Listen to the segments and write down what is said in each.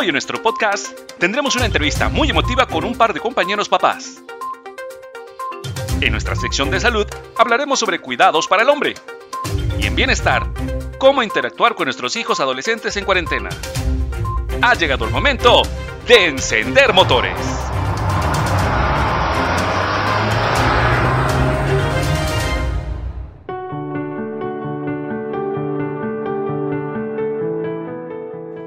Hoy en nuestro podcast tendremos una entrevista muy emotiva con un par de compañeros papás. En nuestra sección de salud hablaremos sobre cuidados para el hombre. Y en bienestar, cómo interactuar con nuestros hijos adolescentes en cuarentena. Ha llegado el momento de encender motores.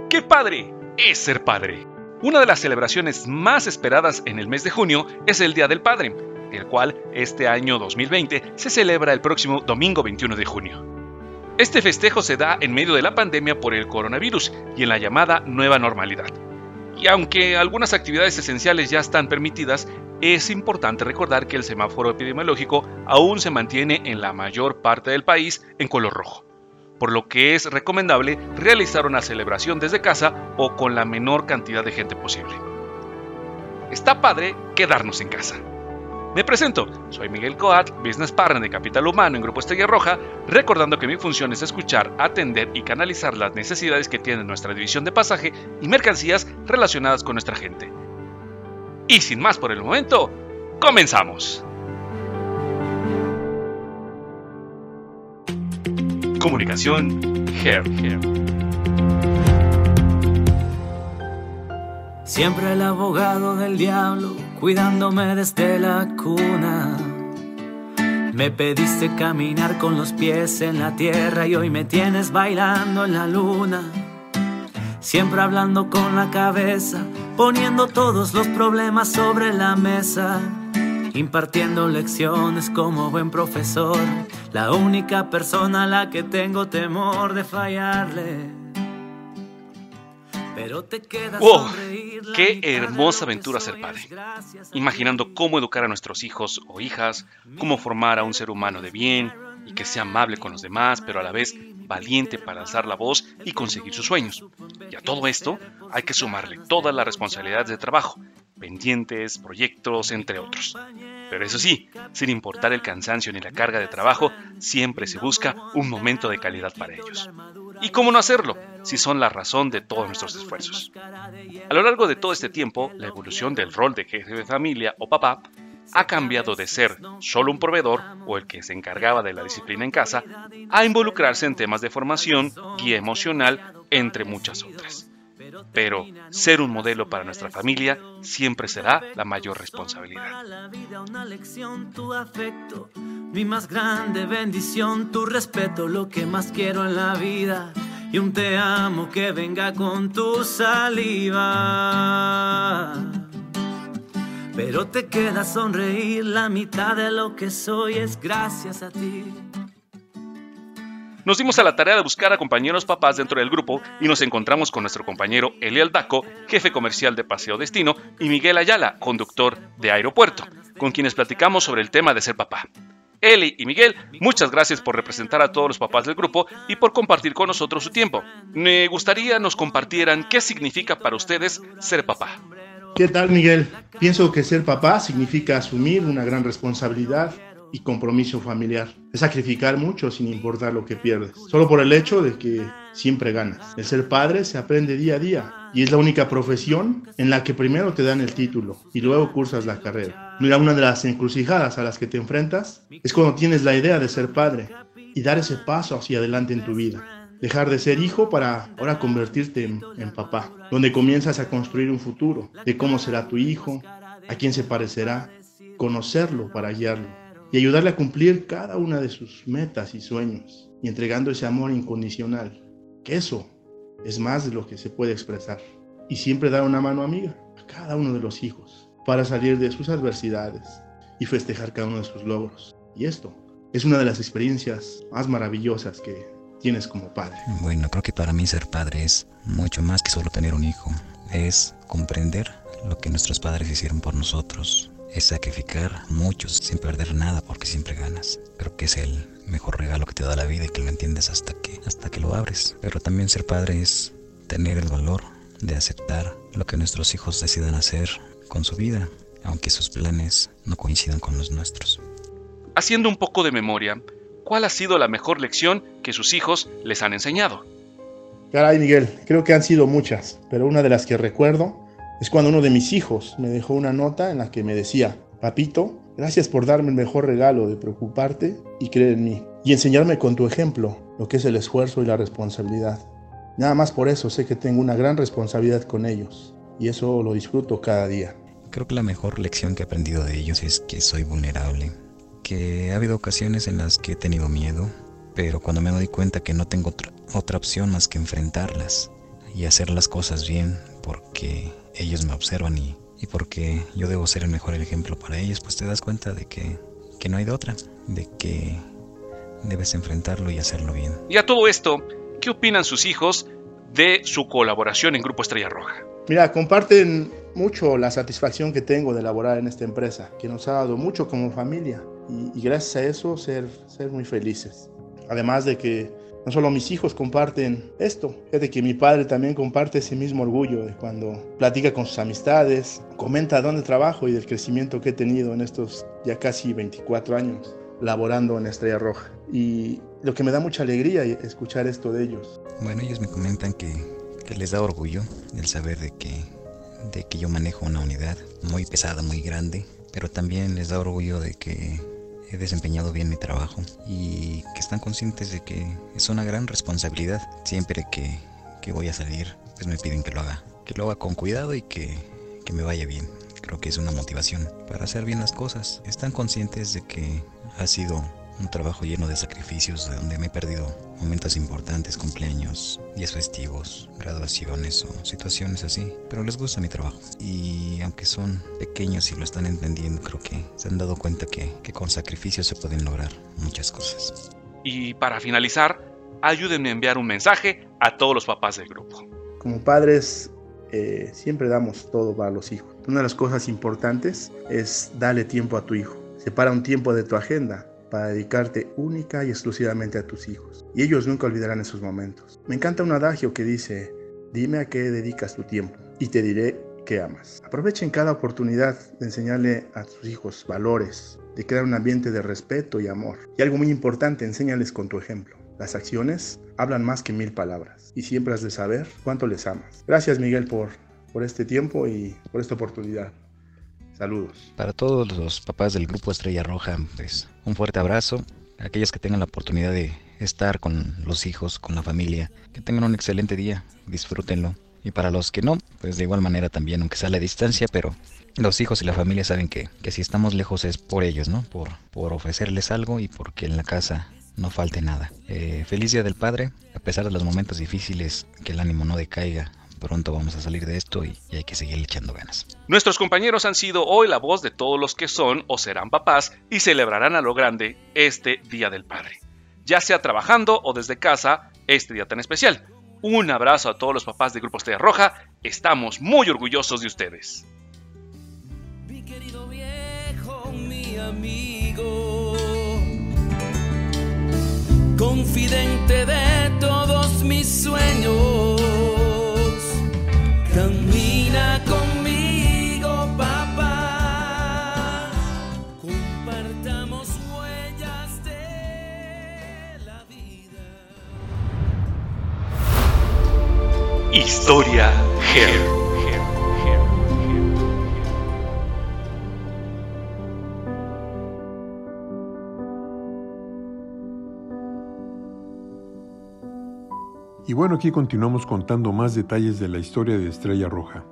¡Qué padre es ser padre! Una de las celebraciones más esperadas en el mes de junio es el Día del Padre, el cual este año 2020 se celebra el próximo domingo 21 de junio. Este festejo se da en medio de la pandemia por el coronavirus y en la llamada nueva normalidad. Y aunque algunas actividades esenciales ya están permitidas, es importante recordar que el semáforo epidemiológico aún se mantiene en la mayor parte del país en color rojo por lo que es recomendable realizar una celebración desde casa o con la menor cantidad de gente posible. Está padre quedarnos en casa. Me presento, soy Miguel Coat, Business Partner de Capital Humano en Grupo Estrella Roja, recordando que mi función es escuchar, atender y canalizar las necesidades que tiene nuestra división de pasaje y mercancías relacionadas con nuestra gente. Y sin más por el momento, comenzamos. Comunicación Hair. Siempre el abogado del diablo, cuidándome desde la cuna. Me pediste caminar con los pies en la tierra y hoy me tienes bailando en la luna. Siempre hablando con la cabeza, poniendo todos los problemas sobre la mesa impartiendo lecciones como buen profesor, la única persona a la que tengo temor de fallarle. Pero te ¡Oh! ¡Qué hermosa aventura ser padre! Imaginando cómo educar a nuestros hijos o hijas, cómo formar a un ser humano de bien y que sea amable con los demás, pero a la vez valiente para alzar la voz y conseguir sus sueños. Y a todo esto hay que sumarle todas las responsabilidades de trabajo, pendientes, proyectos, entre otros. Pero eso sí, sin importar el cansancio ni la carga de trabajo, siempre se busca un momento de calidad para ellos. ¿Y cómo no hacerlo si son la razón de todos nuestros esfuerzos? A lo largo de todo este tiempo, la evolución del rol de jefe de familia o papá ha cambiado de ser solo un proveedor o el que se encargaba de la disciplina en casa a involucrarse en temas de formación, guía emocional, entre muchas otras. Pero ser un modelo para nuestra familia siempre será la mayor responsabilidad. Mi más grande bendición, tu respeto, lo que más quiero en la vida. Y un te amo que venga con tu saliva. Pero te queda sonreír, la mitad de lo que soy es gracias a ti. Nos dimos a la tarea de buscar a compañeros papás dentro del grupo y nos encontramos con nuestro compañero Eliel Daco, jefe comercial de Paseo Destino, y Miguel Ayala, conductor de Aeropuerto, con quienes platicamos sobre el tema de ser papá. Eli y Miguel, muchas gracias por representar a todos los papás del grupo y por compartir con nosotros su tiempo. Me gustaría nos compartieran qué significa para ustedes ser papá. ¿Qué tal, Miguel? Pienso que ser papá significa asumir una gran responsabilidad y compromiso familiar. Es sacrificar mucho sin importar lo que pierdes, solo por el hecho de que siempre ganas. El ser padre se aprende día a día y es la única profesión en la que primero te dan el título y luego cursas la carrera. Mira, una de las encrucijadas a las que te enfrentas es cuando tienes la idea de ser padre y dar ese paso hacia adelante en tu vida. Dejar de ser hijo para ahora convertirte en, en papá, donde comienzas a construir un futuro de cómo será tu hijo, a quién se parecerá, conocerlo para guiarlo y ayudarle a cumplir cada una de sus metas y sueños y entregando ese amor incondicional, que eso es más de lo que se puede expresar. Y siempre dar una mano amiga a cada uno de los hijos para salir de sus adversidades y festejar cada uno de sus logros. Y esto es una de las experiencias más maravillosas que tienes como padre. Bueno, creo que para mí ser padre es mucho más que solo tener un hijo. Es comprender lo que nuestros padres hicieron por nosotros, es sacrificar mucho sin perder nada porque siempre ganas. Creo que es el mejor regalo que te da la vida y que lo entiendes hasta que, hasta que lo abres. Pero también ser padre es tener el valor de aceptar lo que nuestros hijos decidan hacer con su vida, aunque sus planes no coincidan con los nuestros. Haciendo un poco de memoria, ¿cuál ha sido la mejor lección que sus hijos les han enseñado? Caray, Miguel, creo que han sido muchas, pero una de las que recuerdo es cuando uno de mis hijos me dejó una nota en la que me decía, papito, gracias por darme el mejor regalo de preocuparte y creer en mí, y enseñarme con tu ejemplo lo que es el esfuerzo y la responsabilidad. Nada más por eso sé que tengo una gran responsabilidad con ellos, y eso lo disfruto cada día. Creo que la mejor lección que he aprendido de ellos es que soy vulnerable, que ha habido ocasiones en las que he tenido miedo, pero cuando me doy cuenta que no tengo otra, opción más que enfrentarlas y hacer las cosas bien porque ellos me observan y, y, porque yo debo ser el mejor ejemplo para ellos, pues te das cuenta de que, que no hay de otra, de que debes enfrentarlo y hacerlo bien. Y a todo esto, ¿qué opinan sus hijos de su colaboración en Grupo Estrella Roja? Mira, comparten mucho la satisfacción que tengo de laborar en esta empresa, que nos ha dado mucho como familia y, y gracias a eso ser, ser muy felices. Además de que no solo mis hijos comparten esto, es de que mi padre también comparte ese mismo orgullo de cuando platica con sus amistades, comenta dónde trabajo y del crecimiento que he tenido en estos ya casi 24 años laborando en Estrella Roja. Y lo que me da mucha alegría escuchar esto de ellos. Bueno, ellos me comentan que, les da orgullo el saber de que, de que yo manejo una unidad muy pesada, muy grande, pero también les da orgullo de que he desempeñado bien mi trabajo y que están conscientes de que es una gran responsabilidad. Siempre que, que voy a salir, pues me piden que lo haga, que lo haga con cuidado y que, que me vaya bien. Creo que es una motivación para hacer bien las cosas. Están conscientes de que ha sido un trabajo lleno de sacrificios, de donde me he perdido momentos importantes, cumpleaños, días festivos, graduaciones o situaciones así. Pero les gusta mi trabajo. Y aunque son pequeños y lo están entendiendo, creo que se han dado cuenta que, que con sacrificios se pueden lograr muchas cosas. Y para finalizar, ayúdenme a enviar un mensaje a todos los papás del grupo. Como padres, eh, siempre damos todo para los hijos. Una de las cosas importantes es darle tiempo a tu hijo. Separa un tiempo de tu agenda para dedicarte única y exclusivamente a tus hijos. Y ellos nunca olvidarán esos momentos. Me encanta un adagio que dice, dime a qué dedicas tu tiempo y te diré qué amas. Aprovechen cada oportunidad de enseñarle a tus hijos valores, de crear un ambiente de respeto y amor. Y algo muy importante, enséñales con tu ejemplo. Las acciones hablan más que mil palabras y siempre has de saber cuánto les amas. Gracias Miguel por, por este tiempo y por esta oportunidad. Saludos. Para todos los papás del grupo Estrella Roja, pues un fuerte abrazo. Aquellos que tengan la oportunidad de estar con los hijos, con la familia, que tengan un excelente día, disfrútenlo. Y para los que no, pues de igual manera también, aunque sea a la distancia, pero los hijos y la familia saben que, que si estamos lejos es por ellos, ¿no? Por, por ofrecerles algo y porque en la casa no falte nada. Eh, feliz Día del Padre, a pesar de los momentos difíciles, que el ánimo no decaiga, pronto vamos a salir de esto y, y, hay que seguir echando ganas. Nuestros compañeros han sido hoy la voz de todos los que son o serán papás y celebrarán a lo grande este Día del Padre. Ya sea trabajando o desde casa, este día tan especial. Un abrazo a todos los papás de Grupo Estrella Roja, estamos muy orgullosos de ustedes. Mi querido viejo, mi amigo, confidente de todos mis sueños. Camina conmigo, papá. Compartamos huellas de la vida. Historia Her. Y bueno, aquí continuamos contando más detalles de la historia de Estrella Roja.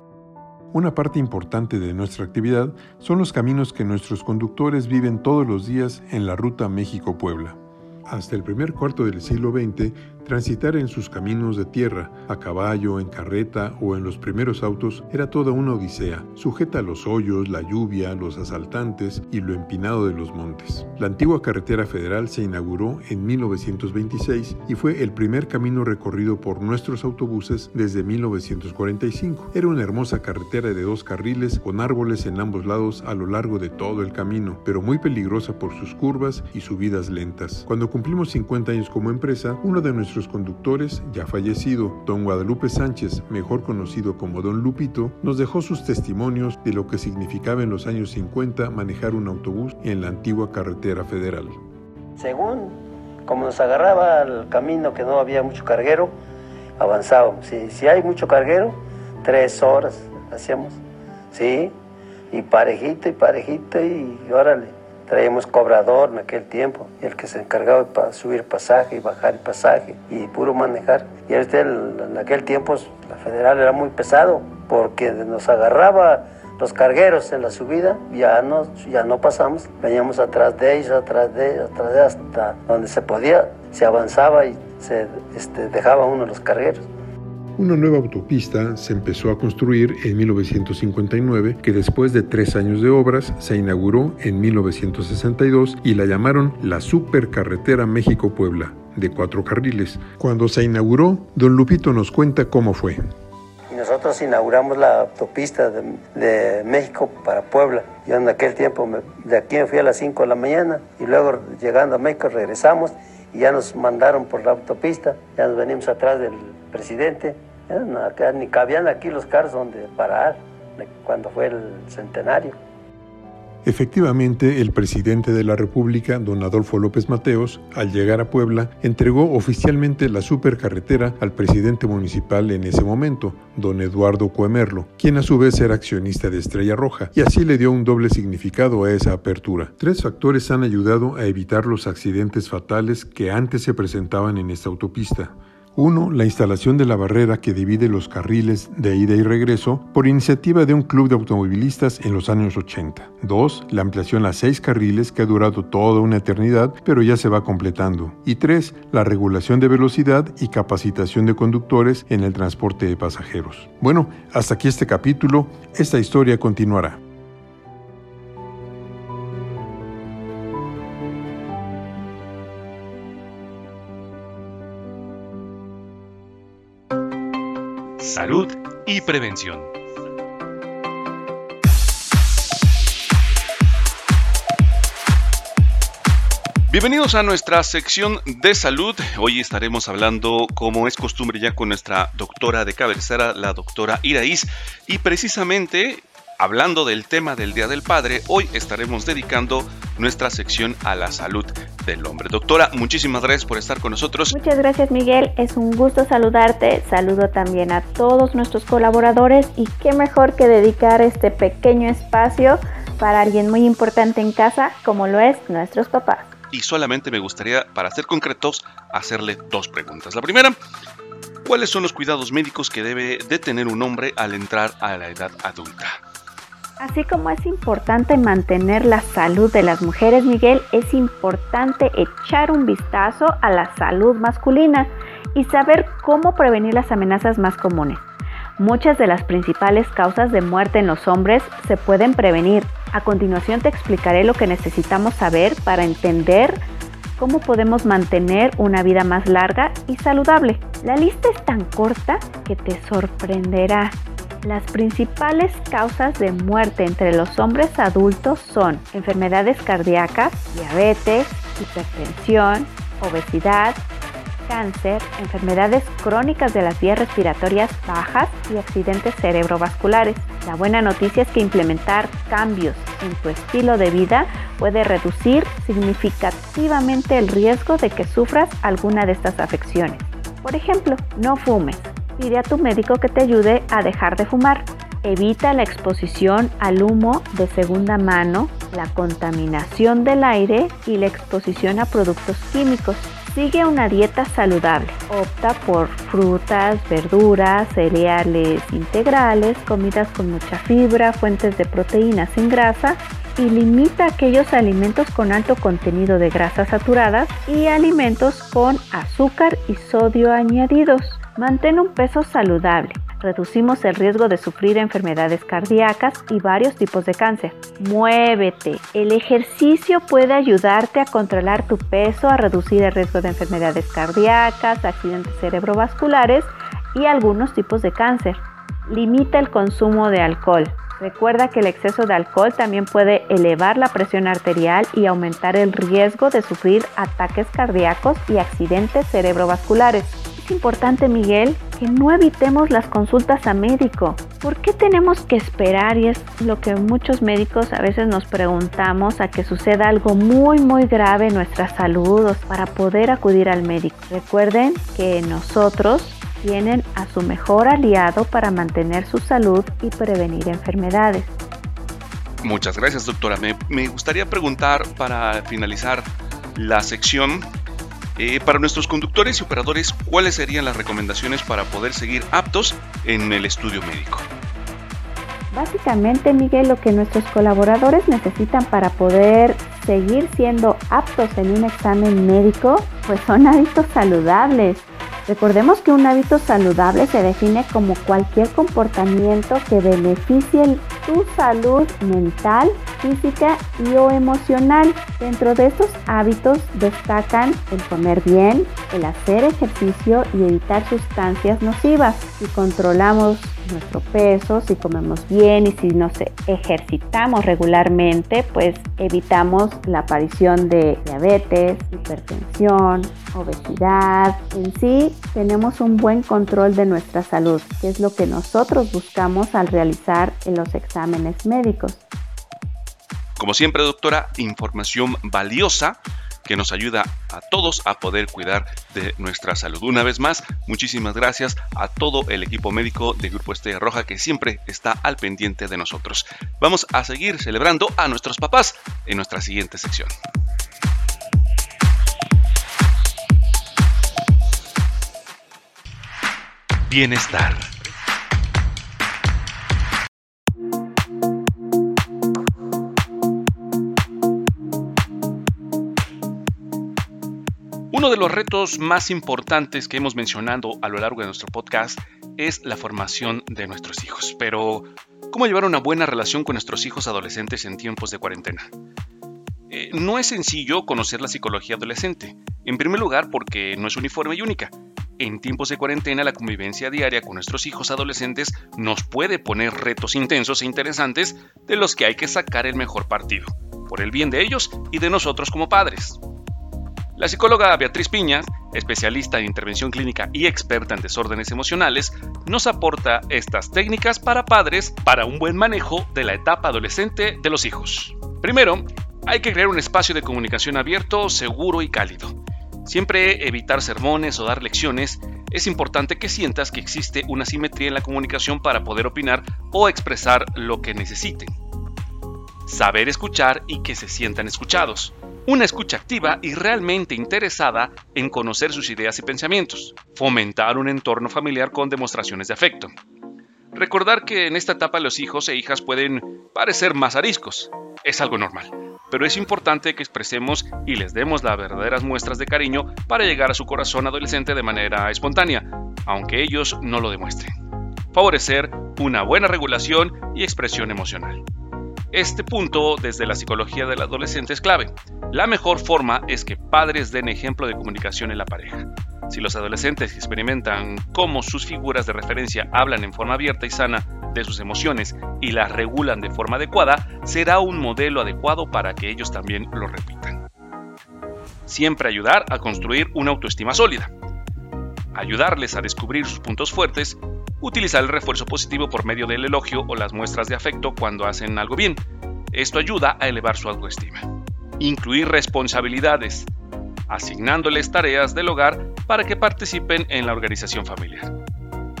Una parte importante de nuestra actividad son los caminos que nuestros conductores viven todos los días en la ruta México-Puebla. Hasta el primer cuarto del siglo XX, transitar en sus caminos de tierra, a caballo, en carreta o en los primeros autos era toda una odisea, sujeta a los hoyos, la lluvia, los asaltantes y lo empinado de los montes. La antigua carretera federal se inauguró en 1926 y fue el primer camino recorrido por nuestros autobuses desde 1945. Era una hermosa carretera de dos carriles con árboles en ambos lados a lo largo de todo el camino, pero muy peligrosa por sus curvas y subidas lentas. Cuando cumplimos 50 años como empresa, uno de nuestros conductores, ya fallecido, don Guadalupe Sánchez, mejor conocido como don Lupito, nos dejó sus testimonios de lo que significaba en los años 50 manejar un autobús en la antigua carretera federal. Según como nos agarraba al camino que no había mucho carguero, avanzábamos. Si, si hay mucho carguero, tres horas hacíamos, ¿sí? Y parejito y parejito y órale traíamos cobrador en aquel tiempo, el que se encargaba de subir pasaje y bajar el pasaje y puro manejar. Y este, en aquel tiempo la federal era muy pesado porque nos agarraba los cargueros en la subida, ya no, ya no pasamos, veníamos atrás de ellos, atrás de ellos, atrás de hasta donde se podía, se avanzaba y se este, dejaba uno los cargueros. Una nueva autopista se empezó a construir en 1959, que después de tres años de obras se inauguró en 1962 y la llamaron la Supercarretera México-Puebla, de cuatro carriles. Cuando se inauguró, don Lupito nos cuenta cómo fue. Nosotros inauguramos la autopista de, México para Puebla. Yo en aquel tiempo de aquí me fui a las 5 de la mañana y luego llegando a México regresamos y ya nos mandaron por la autopista, ya nos venimos atrás del presidente ni cabían aquí los carros donde parar cuando fue el centenario. Efectivamente, el presidente de la República, don Adolfo López Mateos, al llegar a Puebla, entregó oficialmente la supercarretera al presidente municipal en ese momento, don Eduardo Cuemerlo, quien a su vez era accionista de Estrella Roja, y así le dio un doble significado a esa apertura. Tres factores han ayudado a evitar los accidentes fatales que antes se presentaban en esta autopista. Uno, la instalación de la barrera que divide los carriles de ida y regreso por iniciativa de un club de automovilistas en los años 80. Dos, la ampliación a seis carriles que ha durado toda una eternidad pero ya se va completando. Y tres, la regulación de velocidad y capacitación de conductores en el transporte de pasajeros. Bueno, hasta aquí este capítulo, esta historia continuará. Salud y prevención. Bienvenidos a nuestra sección de salud. Hoy estaremos hablando, como es costumbre ya, con nuestra doctora de cabecera, la doctora Iraís. Y precisamente hablando del tema del Día del Padre, hoy estaremos dedicando nuestra sección a la salud del hombre. Doctora, muchísimas gracias por estar con nosotros. Muchas gracias Miguel, es un gusto saludarte. Saludo también a todos nuestros colaboradores y qué mejor que dedicar este pequeño espacio para alguien muy importante en casa como lo es nuestros papás. Y solamente me gustaría, para ser concretos, hacerle dos preguntas. La primera, ¿cuáles son los cuidados médicos que debe de tener un hombre al entrar a la edad adulta? Así como es importante mantener la salud de las mujeres, Miguel, es importante echar un vistazo a la salud masculina y saber cómo prevenir las amenazas más comunes. Muchas de las principales causas de muerte en los hombres se pueden prevenir. A continuación te explicaré lo que necesitamos saber para entender cómo podemos mantener una vida más larga y saludable. La lista es tan corta que te sorprenderá. Las principales causas de muerte entre los hombres adultos son enfermedades cardíacas, diabetes, hipertensión, obesidad, cáncer, enfermedades crónicas de las vías respiratorias bajas y accidentes cerebrovasculares. La buena noticia es que implementar cambios en tu estilo de vida puede reducir significativamente el riesgo de que sufras alguna de estas afecciones. Por ejemplo, no fumes, pide a tu médico que te ayude a dejar de fumar. Evita la exposición al humo de segunda mano, la contaminación del aire y la exposición a productos químicos. Sigue una dieta saludable. Opta por frutas, verduras, cereales integrales, comidas con mucha fibra, fuentes de proteínas sin grasa y limita aquellos alimentos con alto contenido de grasas saturadas y alimentos con azúcar y sodio añadidos. Mantén un peso saludable. Reducimos el riesgo de sufrir enfermedades cardíacas y varios tipos de cáncer. Muévete. El ejercicio puede ayudarte a controlar tu peso, a reducir el riesgo de enfermedades cardíacas, accidentes cerebrovasculares y algunos tipos de cáncer. Limita el consumo de alcohol. Recuerda que el exceso de alcohol también puede elevar la presión arterial y aumentar el riesgo de sufrir ataques cardíacos y accidentes cerebrovasculares. Es importante, Miguel, que no evitemos las consultas a médico. ¿Por qué tenemos que esperar? Y es lo que muchos médicos a veces nos preguntamos a que suceda algo muy muy grave en nuestra salud para poder acudir al médico. Recuerden que nosotros tienen a su mejor aliado para mantener su salud y prevenir enfermedades. Muchas gracias, doctora. Me, gustaría preguntar para finalizar la sección, eh, para nuestros conductores y operadores, ¿cuáles serían las recomendaciones para poder seguir aptos en el estudio médico? Básicamente, Miguel, lo que nuestros colaboradores necesitan para poder seguir siendo aptos en un examen médico, pues son hábitos saludables. Recordemos que un hábito saludable se define como cualquier comportamiento que beneficie tu salud mental, física y o emocional. Dentro de estos hábitos destacan el comer bien, el hacer ejercicio y evitar sustancias nocivas. Si controlamos nuestro peso, si comemos bien y si nos ejercitamos regularmente, pues evitamos la aparición de diabetes, hipertensión, obesidad. En sí, tenemos un buen control de nuestra salud, que es lo que nosotros buscamos al realizar en los exámenes médicos. Como siempre, doctora, información valiosa que nos ayuda a todos a poder cuidar de nuestra salud. Una vez más, muchísimas gracias a todo el equipo médico de Grupo Estrella Roja que siempre está al pendiente de nosotros. Vamos a seguir celebrando a nuestros papás en nuestra siguiente sección. Bienestar. Los retos más importantes que hemos mencionado a lo largo de nuestro podcast es la formación de nuestros hijos. Pero, ¿cómo llevar una buena relación con nuestros hijos adolescentes en tiempos de cuarentena? Eh, no es sencillo conocer la psicología adolescente. En primer lugar, porque no es uniforme y única. En tiempos de cuarentena, la convivencia diaria con nuestros hijos adolescentes nos puede poner retos intensos e interesantes de los que hay que sacar el mejor partido, por el bien de ellos y de nosotros como padres. La psicóloga Beatriz Piña, especialista en intervención clínica y experta en desórdenes emocionales, nos aporta estas técnicas para padres para un buen manejo de la etapa adolescente de los hijos. Primero, hay que crear un espacio de comunicación abierto, seguro y cálido. Siempre evitar sermones o dar lecciones, es importante que sientas que existe una simetría en la comunicación para poder opinar o expresar lo que necesiten. Saber escuchar y que se sientan escuchados una escucha activa y realmente interesada en conocer sus ideas y pensamientos, fomentar un entorno familiar con demostraciones de afecto. Recordar que en esta etapa los hijos e hijas pueden parecer más ariscos, es algo normal, pero es importante que expresemos y les demos las verdaderas muestras de cariño para llegar a su corazón adolescente de manera espontánea, aunque ellos no lo demuestren. Favorecer una buena regulación y expresión emocional. Este punto desde la psicología del adolescente es clave. La mejor forma es que padres den ejemplo de comunicación en la pareja. Si los adolescentes experimentan cómo sus figuras de referencia hablan en forma abierta y sana de sus emociones y las regulan de forma adecuada, será un modelo adecuado para que ellos también lo repitan. Siempre ayudar a construir una autoestima sólida. Ayudarles a descubrir sus puntos fuertes Utilizar el refuerzo positivo por medio del elogio o las muestras de afecto cuando hacen algo bien. Esto ayuda a elevar su autoestima. Incluir responsabilidades, asignándoles tareas del hogar para que participen en la organización familiar.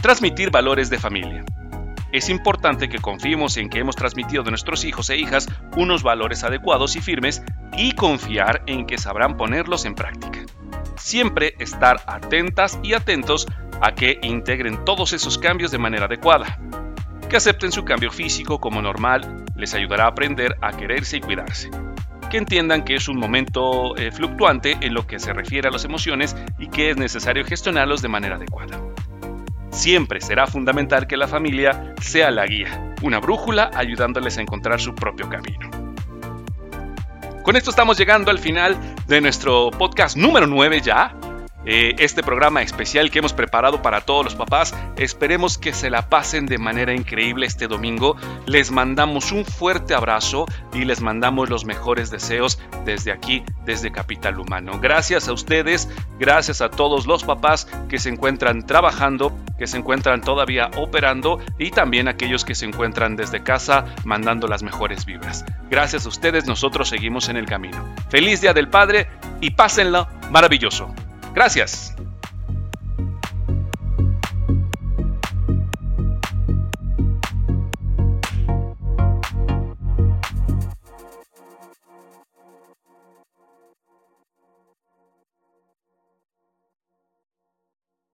Transmitir valores de familia. Es importante que confiemos en que hemos transmitido de nuestros hijos e hijas unos valores adecuados y firmes y confiar en que sabrán ponerlos en práctica. Siempre estar atentas y atentos a que integren todos esos cambios de manera adecuada. Que acepten su cambio físico como normal les ayudará a aprender a quererse y cuidarse. Que entiendan que es un momento eh, fluctuante en lo que se refiere a las emociones y que es necesario gestionarlos de manera adecuada. Siempre será fundamental que la familia sea la guía, una brújula ayudándoles a encontrar su propio camino. Con esto estamos llegando al final de nuestro podcast número 9 ya. Eh, este programa especial que hemos preparado para todos los papás. Esperemos que se la pasen de manera increíble este domingo. Les mandamos un fuerte abrazo y les mandamos los mejores deseos desde aquí, desde Capital Humano. Gracias a ustedes, gracias a todos los papás que se encuentran trabajando, que se encuentran todavía operando y también aquellos que se encuentran desde casa mandando las mejores vibras. Gracias a ustedes, nosotros seguimos en el camino. Feliz Día del Padre y pásenlo maravilloso. Gracias.